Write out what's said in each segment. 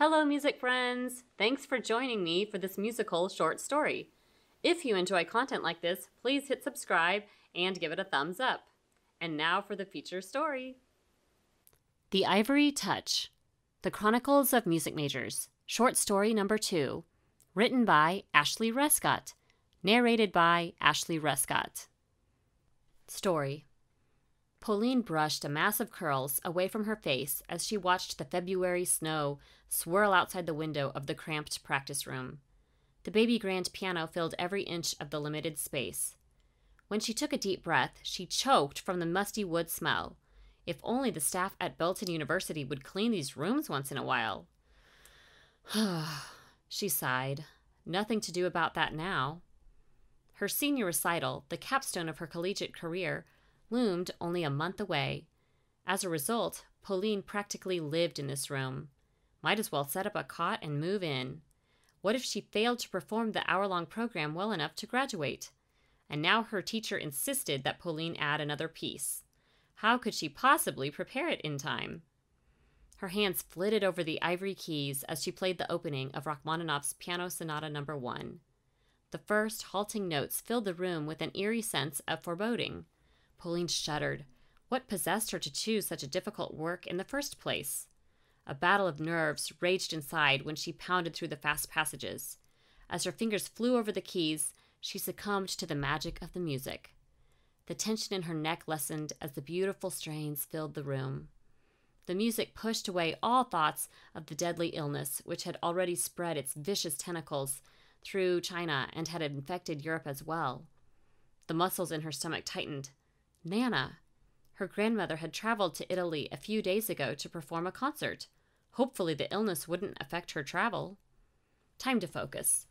Hello, music friends! Thanks for joining me for this musical short story. If you enjoy content like this, please hit subscribe and give it a thumbs up. And now for the feature story The Ivory Touch The Chronicles of Music Majors, short story number two, written by Ashley Rescott, narrated by Ashley Rescott. Story Pauline brushed a mass of curls away from her face as she watched the February snow swirl outside the window of the cramped practice room. The baby grand piano filled every inch of the limited space. When she took a deep breath, she choked from the musty wood smell. If only the staff at Belton University would clean these rooms once in a while. she sighed. Nothing to do about that now. Her senior recital, the capstone of her collegiate career, loomed only a month away. As a result, Pauline practically lived in this room. Might as well set up a cot and move in. What if she failed to perform the hour long program well enough to graduate? And now her teacher insisted that Pauline add another piece. How could she possibly prepare it in time? Her hands flitted over the ivory keys as she played the opening of Rachmaninoff's Piano Sonata No. 1. The first halting notes filled the room with an eerie sense of foreboding. Pauline shuddered. What possessed her to choose such a difficult work in the first place? A battle of nerves raged inside when she pounded through the fast passages. As her fingers flew over the keys, she succumbed to the magic of the music. The tension in her neck lessened as the beautiful strains filled the room. The music pushed away all thoughts of the deadly illness which had already spread its vicious tentacles through China and had infected Europe as well. The muscles in her stomach tightened. Nana. Her grandmother had traveled to Italy a few days ago to perform a concert. Hopefully, the illness wouldn't affect her travel. Time to focus.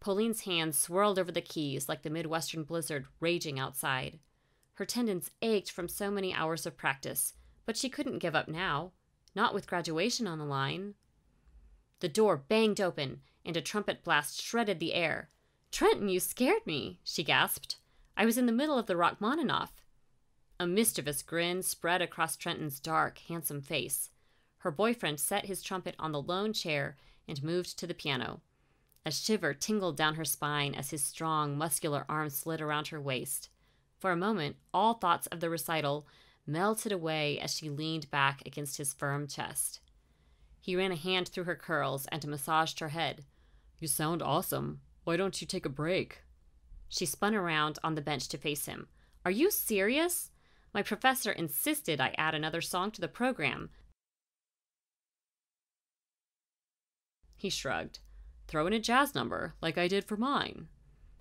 Pauline's hands swirled over the keys like the Midwestern blizzard raging outside. Her tendons ached from so many hours of practice, but she couldn't give up now, not with graduation on the line. The door banged open, and a trumpet blast shredded the air. Trenton, you scared me, she gasped. I was in the middle of the Rachmaninoff. A mischievous grin spread across Trenton's dark, handsome face. Her boyfriend set his trumpet on the lone chair and moved to the piano. A shiver tingled down her spine as his strong, muscular arms slid around her waist. For a moment, all thoughts of the recital melted away as she leaned back against his firm chest. He ran a hand through her curls and massaged her head. You sound awesome. Why don't you take a break? She spun around on the bench to face him. Are you serious? My professor insisted I add another song to the program. He shrugged. Throw in a jazz number, like I did for mine.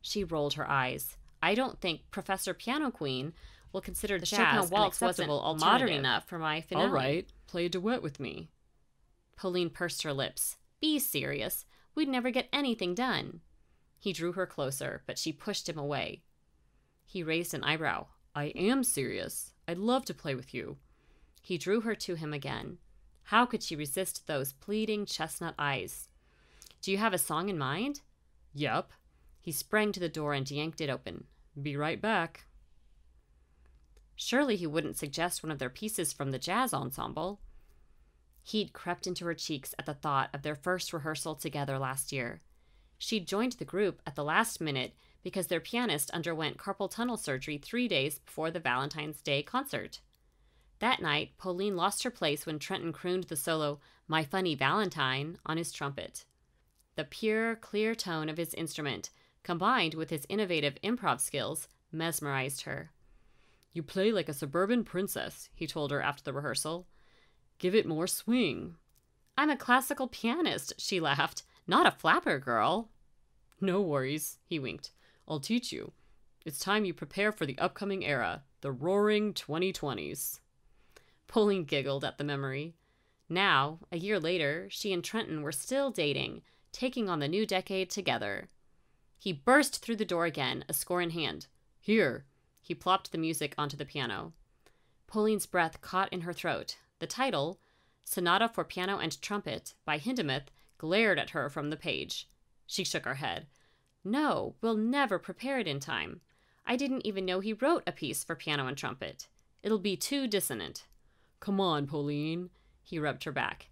She rolled her eyes. I don't think Professor Piano Queen will consider the jazz Chopin waltz wasn't modern enough for my finale. All right, play a duet with me. Pauline pursed her lips. Be serious. We'd never get anything done. He drew her closer, but she pushed him away. He raised an eyebrow. I am serious. I'd love to play with you. He drew her to him again. How could she resist those pleading chestnut eyes? Do you have a song in mind? Yep. He sprang to the door and yanked it open. Be right back. Surely he wouldn't suggest one of their pieces from the jazz ensemble. Heat crept into her cheeks at the thought of their first rehearsal together last year. She'd joined the group at the last minute because their pianist underwent carpal tunnel surgery three days before the Valentine's Day concert. That night, Pauline lost her place when Trenton crooned the solo My Funny Valentine on his trumpet. The pure, clear tone of his instrument, combined with his innovative improv skills, mesmerized her. You play like a suburban princess, he told her after the rehearsal. Give it more swing. I'm a classical pianist, she laughed, not a flapper girl. No worries, he winked. I'll teach you. It's time you prepare for the upcoming era, the roaring 2020s. Pauline giggled at the memory. Now, a year later, she and Trenton were still dating, taking on the new decade together. He burst through the door again, a score in hand. Here. He plopped the music onto the piano. Pauline's breath caught in her throat. The title, Sonata for Piano and Trumpet by Hindemith, glared at her from the page. She shook her head. No, we'll never prepare it in time. I didn't even know he wrote a piece for piano and trumpet. It'll be too dissonant. Come on, Pauline. He rubbed her back.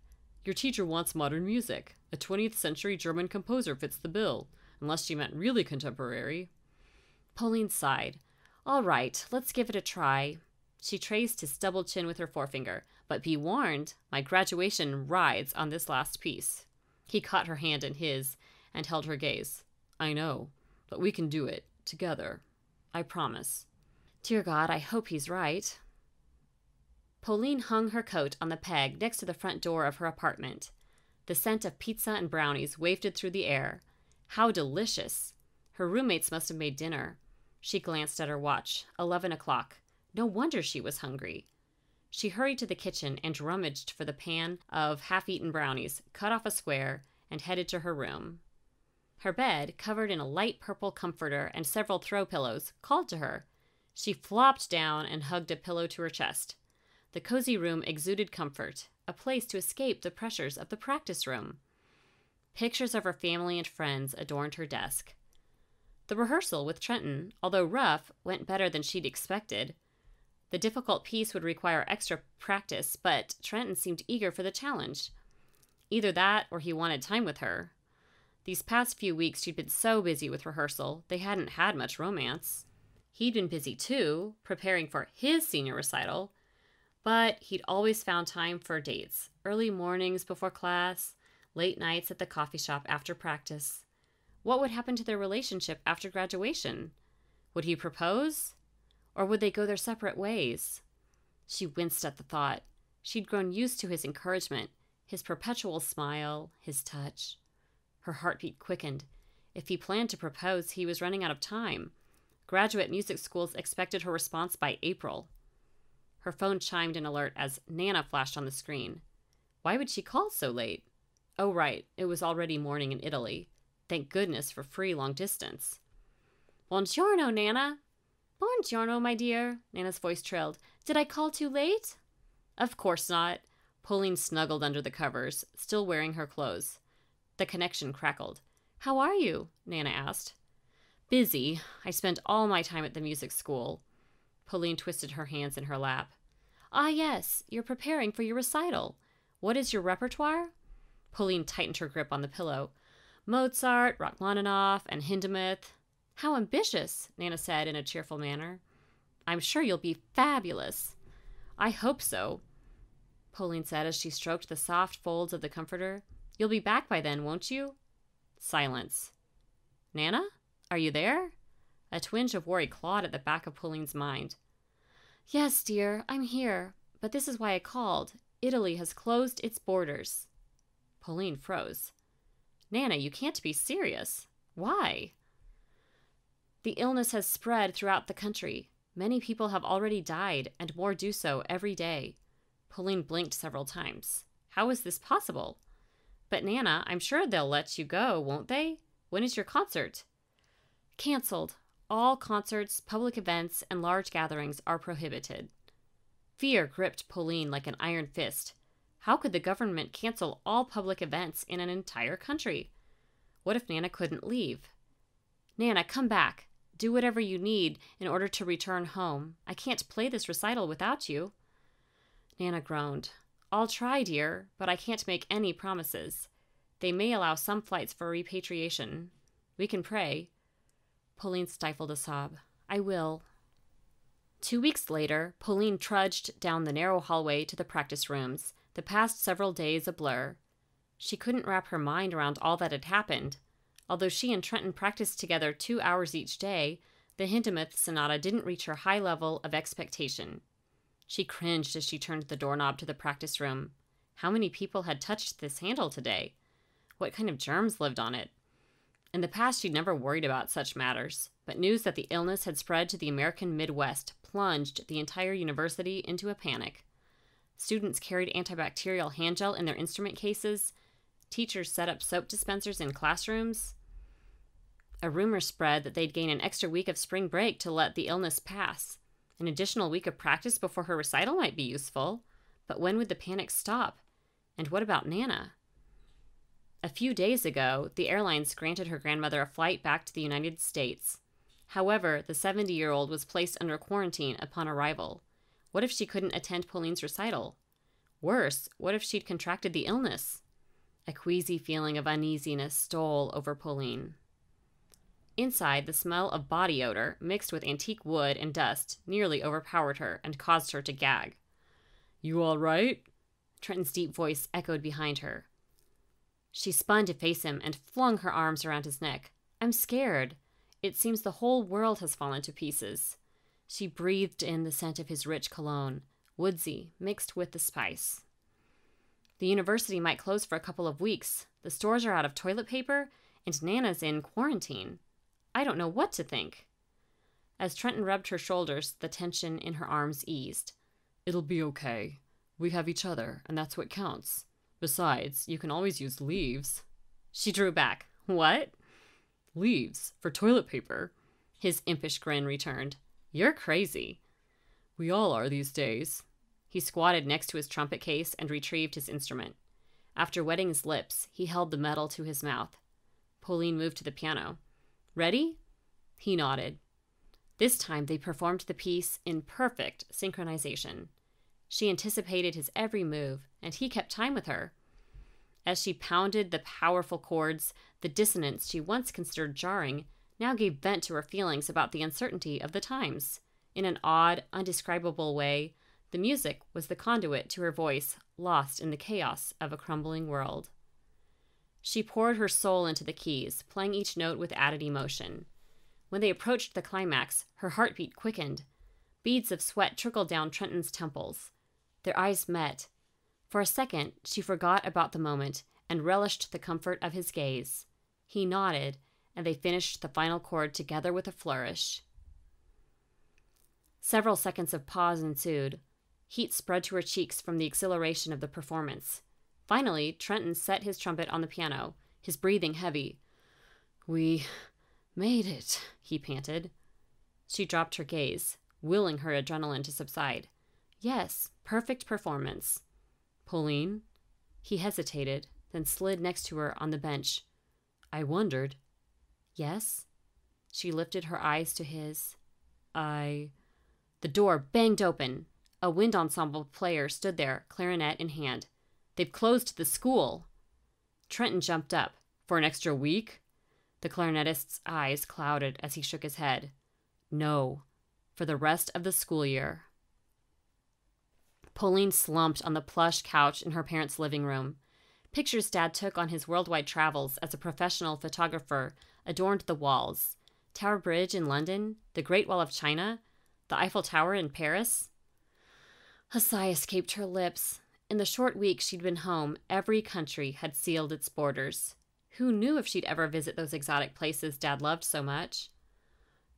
Your teacher wants modern music. A 20th century German composer fits the bill, unless she meant really contemporary. Pauline sighed. All right, let's give it a try. She traced his double chin with her forefinger. But be warned, my graduation rides on this last piece. He caught her hand in his and held her gaze. I know, but we can do it together. I promise. Dear God, I hope he's right. Pauline hung her coat on the peg next to the front door of her apartment. The scent of pizza and brownies wafted through the air. How delicious! Her roommates must have made dinner. She glanced at her watch. Eleven o'clock. No wonder she was hungry. She hurried to the kitchen and rummaged for the pan of half eaten brownies, cut off a square, and headed to her room. Her bed, covered in a light purple comforter and several throw pillows, called to her. She flopped down and hugged a pillow to her chest. The cozy room exuded comfort, a place to escape the pressures of the practice room. Pictures of her family and friends adorned her desk. The rehearsal with Trenton, although rough, went better than she'd expected. The difficult piece would require extra practice, but Trenton seemed eager for the challenge. Either that or he wanted time with her. These past few weeks she'd been so busy with rehearsal, they hadn't had much romance. He'd been busy too, preparing for his senior recital, but he'd always found time for dates early mornings before class, late nights at the coffee shop after practice. What would happen to their relationship after graduation? Would he propose? Or would they go their separate ways? She winced at the thought. She'd grown used to his encouragement, his perpetual smile, his touch. Her heartbeat quickened. If he planned to propose, he was running out of time. Graduate music schools expected her response by April. Her phone chimed an alert as Nana flashed on the screen. Why would she call so late? Oh, right, it was already morning in Italy. Thank goodness for free long distance. Buongiorno, Nana. Buongiorno, my dear, Nana's voice trailed. Did I call too late? Of course not. Pauline snuggled under the covers, still wearing her clothes. The connection crackled. How are you? Nana asked. Busy. I spent all my time at the music school. Pauline twisted her hands in her lap. Ah, yes, you're preparing for your recital. What is your repertoire? Pauline tightened her grip on the pillow. Mozart, Rachmaninoff, and Hindemith. How ambitious, Nana said in a cheerful manner. I'm sure you'll be fabulous. I hope so, Pauline said as she stroked the soft folds of the comforter. You'll be back by then, won't you? Silence. Nana? Are you there? A twinge of worry clawed at the back of Pauline's mind. Yes, dear, I'm here, but this is why I called. Italy has closed its borders. Pauline froze. Nana, you can't be serious. Why? The illness has spread throughout the country. Many people have already died, and more do so every day. Pauline blinked several times. How is this possible? But Nana, I'm sure they'll let you go, won't they? When is your concert? Cancelled. All concerts, public events, and large gatherings are prohibited. Fear gripped Pauline like an iron fist. How could the government cancel all public events in an entire country? What if Nana couldn't leave? Nana, come back. Do whatever you need in order to return home. I can't play this recital without you. Nana groaned. I'll try, dear, but I can't make any promises. They may allow some flights for repatriation. We can pray. Pauline stifled a sob. I will. Two weeks later, Pauline trudged down the narrow hallway to the practice rooms, the past several days a blur. She couldn't wrap her mind around all that had happened. Although she and Trenton practiced together two hours each day, the Hindemith sonata didn't reach her high level of expectation. She cringed as she turned the doorknob to the practice room. How many people had touched this handle today? What kind of germs lived on it? In the past, she'd never worried about such matters, but news that the illness had spread to the American Midwest plunged the entire university into a panic. Students carried antibacterial hand gel in their instrument cases. Teachers set up soap dispensers in classrooms. A rumor spread that they'd gain an extra week of spring break to let the illness pass. An additional week of practice before her recital might be useful. But when would the panic stop? And what about Nana? A few days ago, the airlines granted her grandmother a flight back to the United States. However, the 70 year old was placed under quarantine upon arrival. What if she couldn't attend Pauline's recital? Worse, what if she'd contracted the illness? A queasy feeling of uneasiness stole over Pauline. Inside, the smell of body odor, mixed with antique wood and dust, nearly overpowered her and caused her to gag. You all right? Trenton's deep voice echoed behind her. She spun to face him and flung her arms around his neck. I'm scared. It seems the whole world has fallen to pieces. She breathed in the scent of his rich cologne, woodsy, mixed with the spice. The university might close for a couple of weeks. The stores are out of toilet paper, and Nana's in quarantine. I don't know what to think. As Trenton rubbed her shoulders, the tension in her arms eased. It'll be okay. We have each other, and that's what counts. Besides, you can always use leaves. She drew back. What? Leaves for toilet paper. His impish grin returned. You're crazy. We all are these days. He squatted next to his trumpet case and retrieved his instrument. After wetting his lips, he held the metal to his mouth. Pauline moved to the piano. Ready? He nodded. This time they performed the piece in perfect synchronization. She anticipated his every move, and he kept time with her. As she pounded the powerful chords, the dissonance she once considered jarring now gave vent to her feelings about the uncertainty of the times. In an odd, undescribable way, the music was the conduit to her voice, lost in the chaos of a crumbling world. She poured her soul into the keys, playing each note with added emotion. When they approached the climax, her heartbeat quickened. Beads of sweat trickled down Trenton's temples. Their eyes met. For a second, she forgot about the moment and relished the comfort of his gaze. He nodded, and they finished the final chord together with a flourish. Several seconds of pause ensued. Heat spread to her cheeks from the exhilaration of the performance. Finally, Trenton set his trumpet on the piano, his breathing heavy. We made it, he panted. She dropped her gaze, willing her adrenaline to subside. Yes, perfect performance. Pauline? He hesitated, then slid next to her on the bench. I wondered. Yes? She lifted her eyes to his. I. The door banged open. A wind ensemble player stood there, clarinet in hand. They've closed the school. Trenton jumped up. For an extra week? The clarinetist's eyes clouded as he shook his head. No, for the rest of the school year. Pauline slumped on the plush couch in her parents' living room. Pictures Dad took on his worldwide travels as a professional photographer adorned the walls. Tower Bridge in London, the Great Wall of China, the Eiffel Tower in Paris. A sigh escaped her lips. In the short week she'd been home, every country had sealed its borders. Who knew if she'd ever visit those exotic places Dad loved so much?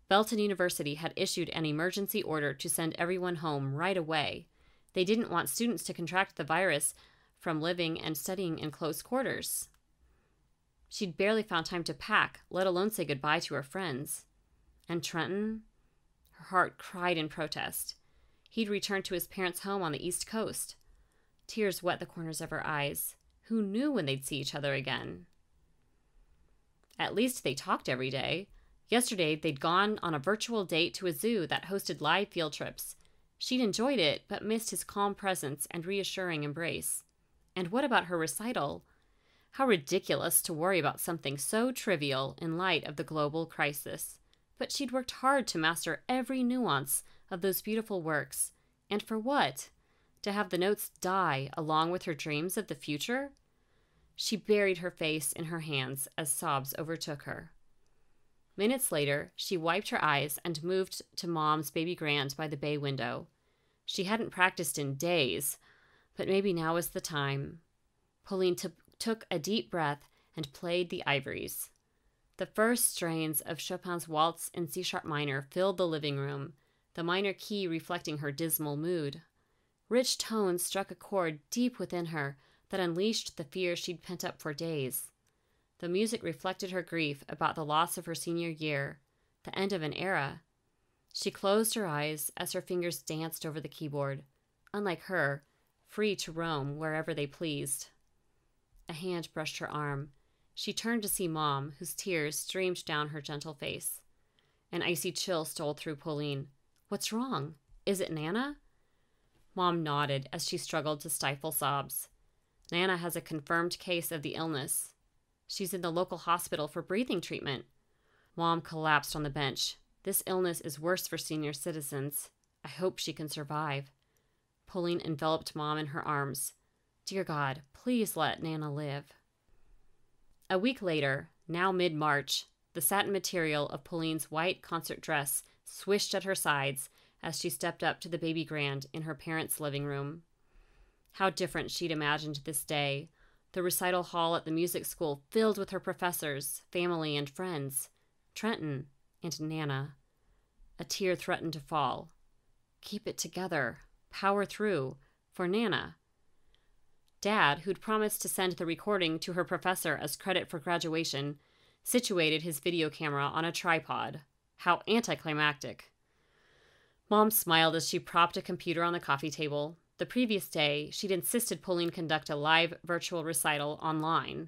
Belton University had issued an emergency order to send everyone home right away. They didn't want students to contract the virus from living and studying in close quarters. She'd barely found time to pack, let alone say goodbye to her friends. And Trenton? Her heart cried in protest. He'd returned to his parents' home on the East Coast. Tears wet the corners of her eyes. Who knew when they'd see each other again? At least they talked every day. Yesterday, they'd gone on a virtual date to a zoo that hosted live field trips. She'd enjoyed it, but missed his calm presence and reassuring embrace. And what about her recital? How ridiculous to worry about something so trivial in light of the global crisis. But she'd worked hard to master every nuance of those beautiful works. And for what? To have the notes die along with her dreams of the future? She buried her face in her hands as sobs overtook her. Minutes later, she wiped her eyes and moved to Mom's baby grand by the bay window. She hadn't practiced in days, but maybe now was the time. Pauline took a deep breath and played the ivories. The first strains of Chopin's waltz in C sharp minor filled the living room, the minor key reflecting her dismal mood. Rich tones struck a chord deep within her that unleashed the fear she'd pent up for days. The music reflected her grief about the loss of her senior year, the end of an era. She closed her eyes as her fingers danced over the keyboard, unlike her, free to roam wherever they pleased. A hand brushed her arm. She turned to see Mom, whose tears streamed down her gentle face. An icy chill stole through Pauline. What's wrong? Is it Nana? Mom nodded as she struggled to stifle sobs. Nana has a confirmed case of the illness. She's in the local hospital for breathing treatment. Mom collapsed on the bench. This illness is worse for senior citizens. I hope she can survive. Pauline enveloped Mom in her arms. Dear God, please let Nana live. A week later, now mid March, the satin material of Pauline's white concert dress swished at her sides as she stepped up to the baby grand in her parents' living room. How different she'd imagined this day, the recital hall at the music school filled with her professors, family, and friends, Trenton and Nana. A tear threatened to fall. Keep it together, power through, for Nana. Dad, who'd promised to send the recording to her professor as credit for graduation, situated his video camera on a tripod. How anticlimactic. Mom smiled as she propped a computer on the coffee table. The previous day, she'd insisted Pauline conduct a live virtual recital online.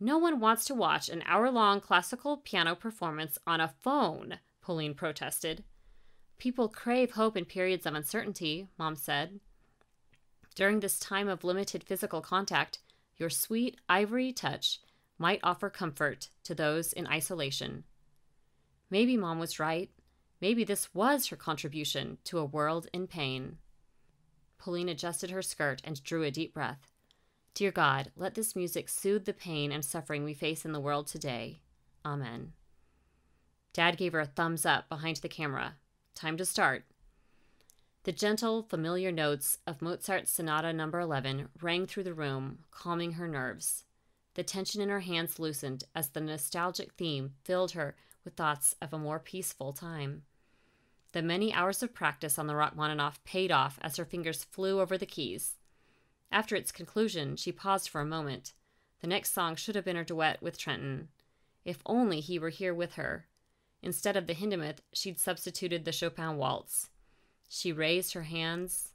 No one wants to watch an hour long classical piano performance on a phone, Pauline protested. People crave hope in periods of uncertainty, Mom said. During this time of limited physical contact, your sweet ivory touch might offer comfort to those in isolation. Maybe Mom was right. Maybe this was her contribution to a world in pain. Pauline adjusted her skirt and drew a deep breath. Dear God, let this music soothe the pain and suffering we face in the world today. Amen. Dad gave her a thumbs up behind the camera. Time to start. The gentle, familiar notes of Mozart's Sonata No. 11 rang through the room, calming her nerves. The tension in her hands loosened as the nostalgic theme filled her with thoughts of a more peaceful time. The many hours of practice on the Rachmaninoff paid off as her fingers flew over the keys. After its conclusion, she paused for a moment. The next song should have been her duet with Trenton. If only he were here with her. Instead of the Hindemith, she'd substituted the Chopin waltz. She raised her hands.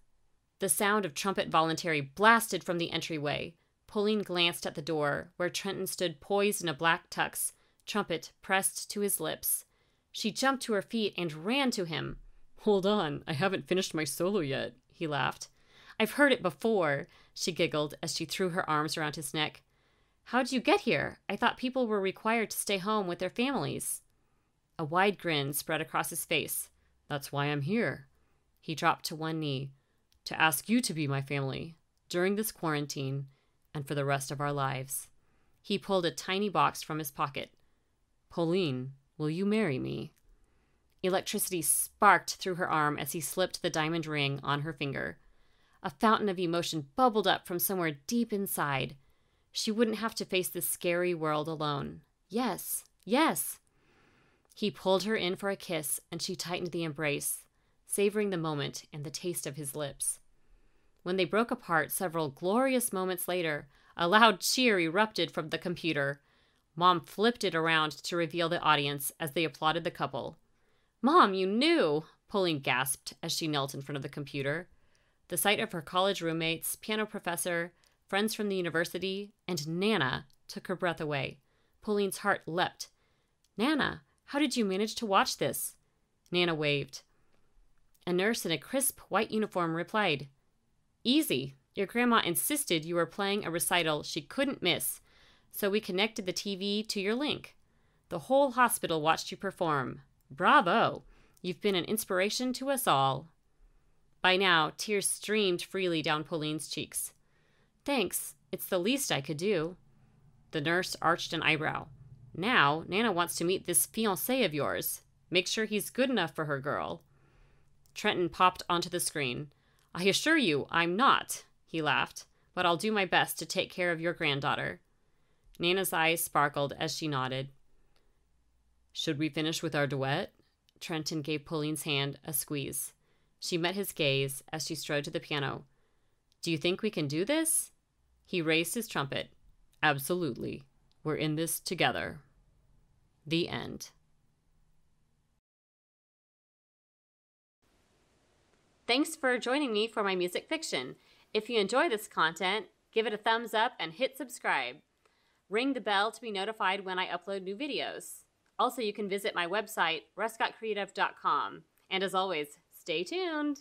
The sound of trumpet voluntary blasted from the entryway. Pauline glanced at the door, where Trenton stood poised in a black tux, trumpet pressed to his lips. She jumped to her feet and ran to him. Hold on, I haven't finished my solo yet, he laughed. I've heard it before, she giggled as she threw her arms around his neck. How'd you get here? I thought people were required to stay home with their families. A wide grin spread across his face. That's why I'm here. He dropped to one knee. To ask you to be my family during this quarantine and for the rest of our lives. He pulled a tiny box from his pocket. Pauline, will you marry me? Electricity sparked through her arm as he slipped the diamond ring on her finger. A fountain of emotion bubbled up from somewhere deep inside. She wouldn't have to face this scary world alone. Yes, yes. He pulled her in for a kiss, and she tightened the embrace, savoring the moment and the taste of his lips. When they broke apart several glorious moments later, a loud cheer erupted from the computer. Mom flipped it around to reveal the audience as they applauded the couple. Mom, you knew! Pauline gasped as she knelt in front of the computer. The sight of her college roommates, piano professor, friends from the university, and Nana took her breath away. Pauline's heart leapt. Nana, how did you manage to watch this? Nana waved. A nurse in a crisp white uniform replied, Easy. Your grandma insisted you were playing a recital she couldn't miss, so we connected the TV to your link. The whole hospital watched you perform. Bravo! You've been an inspiration to us all. By now, tears streamed freely down Pauline's cheeks. Thanks. It's the least I could do. The nurse arched an eyebrow. Now, Nana wants to meet this fiancé of yours. Make sure he's good enough for her girl. Trenton popped onto the screen. I assure you, I'm not, he laughed, but I'll do my best to take care of your granddaughter. Nana's eyes sparkled as she nodded. Should we finish with our duet? Trenton gave Pauline's hand a squeeze. She met his gaze as she strode to the piano. Do you think we can do this? He raised his trumpet. Absolutely. We're in this together. The end. Thanks for joining me for my music fiction. If you enjoy this content, give it a thumbs up and hit subscribe. Ring the bell to be notified when I upload new videos. Also, you can visit my website, rescottcreative.com. And as always, Stay tuned.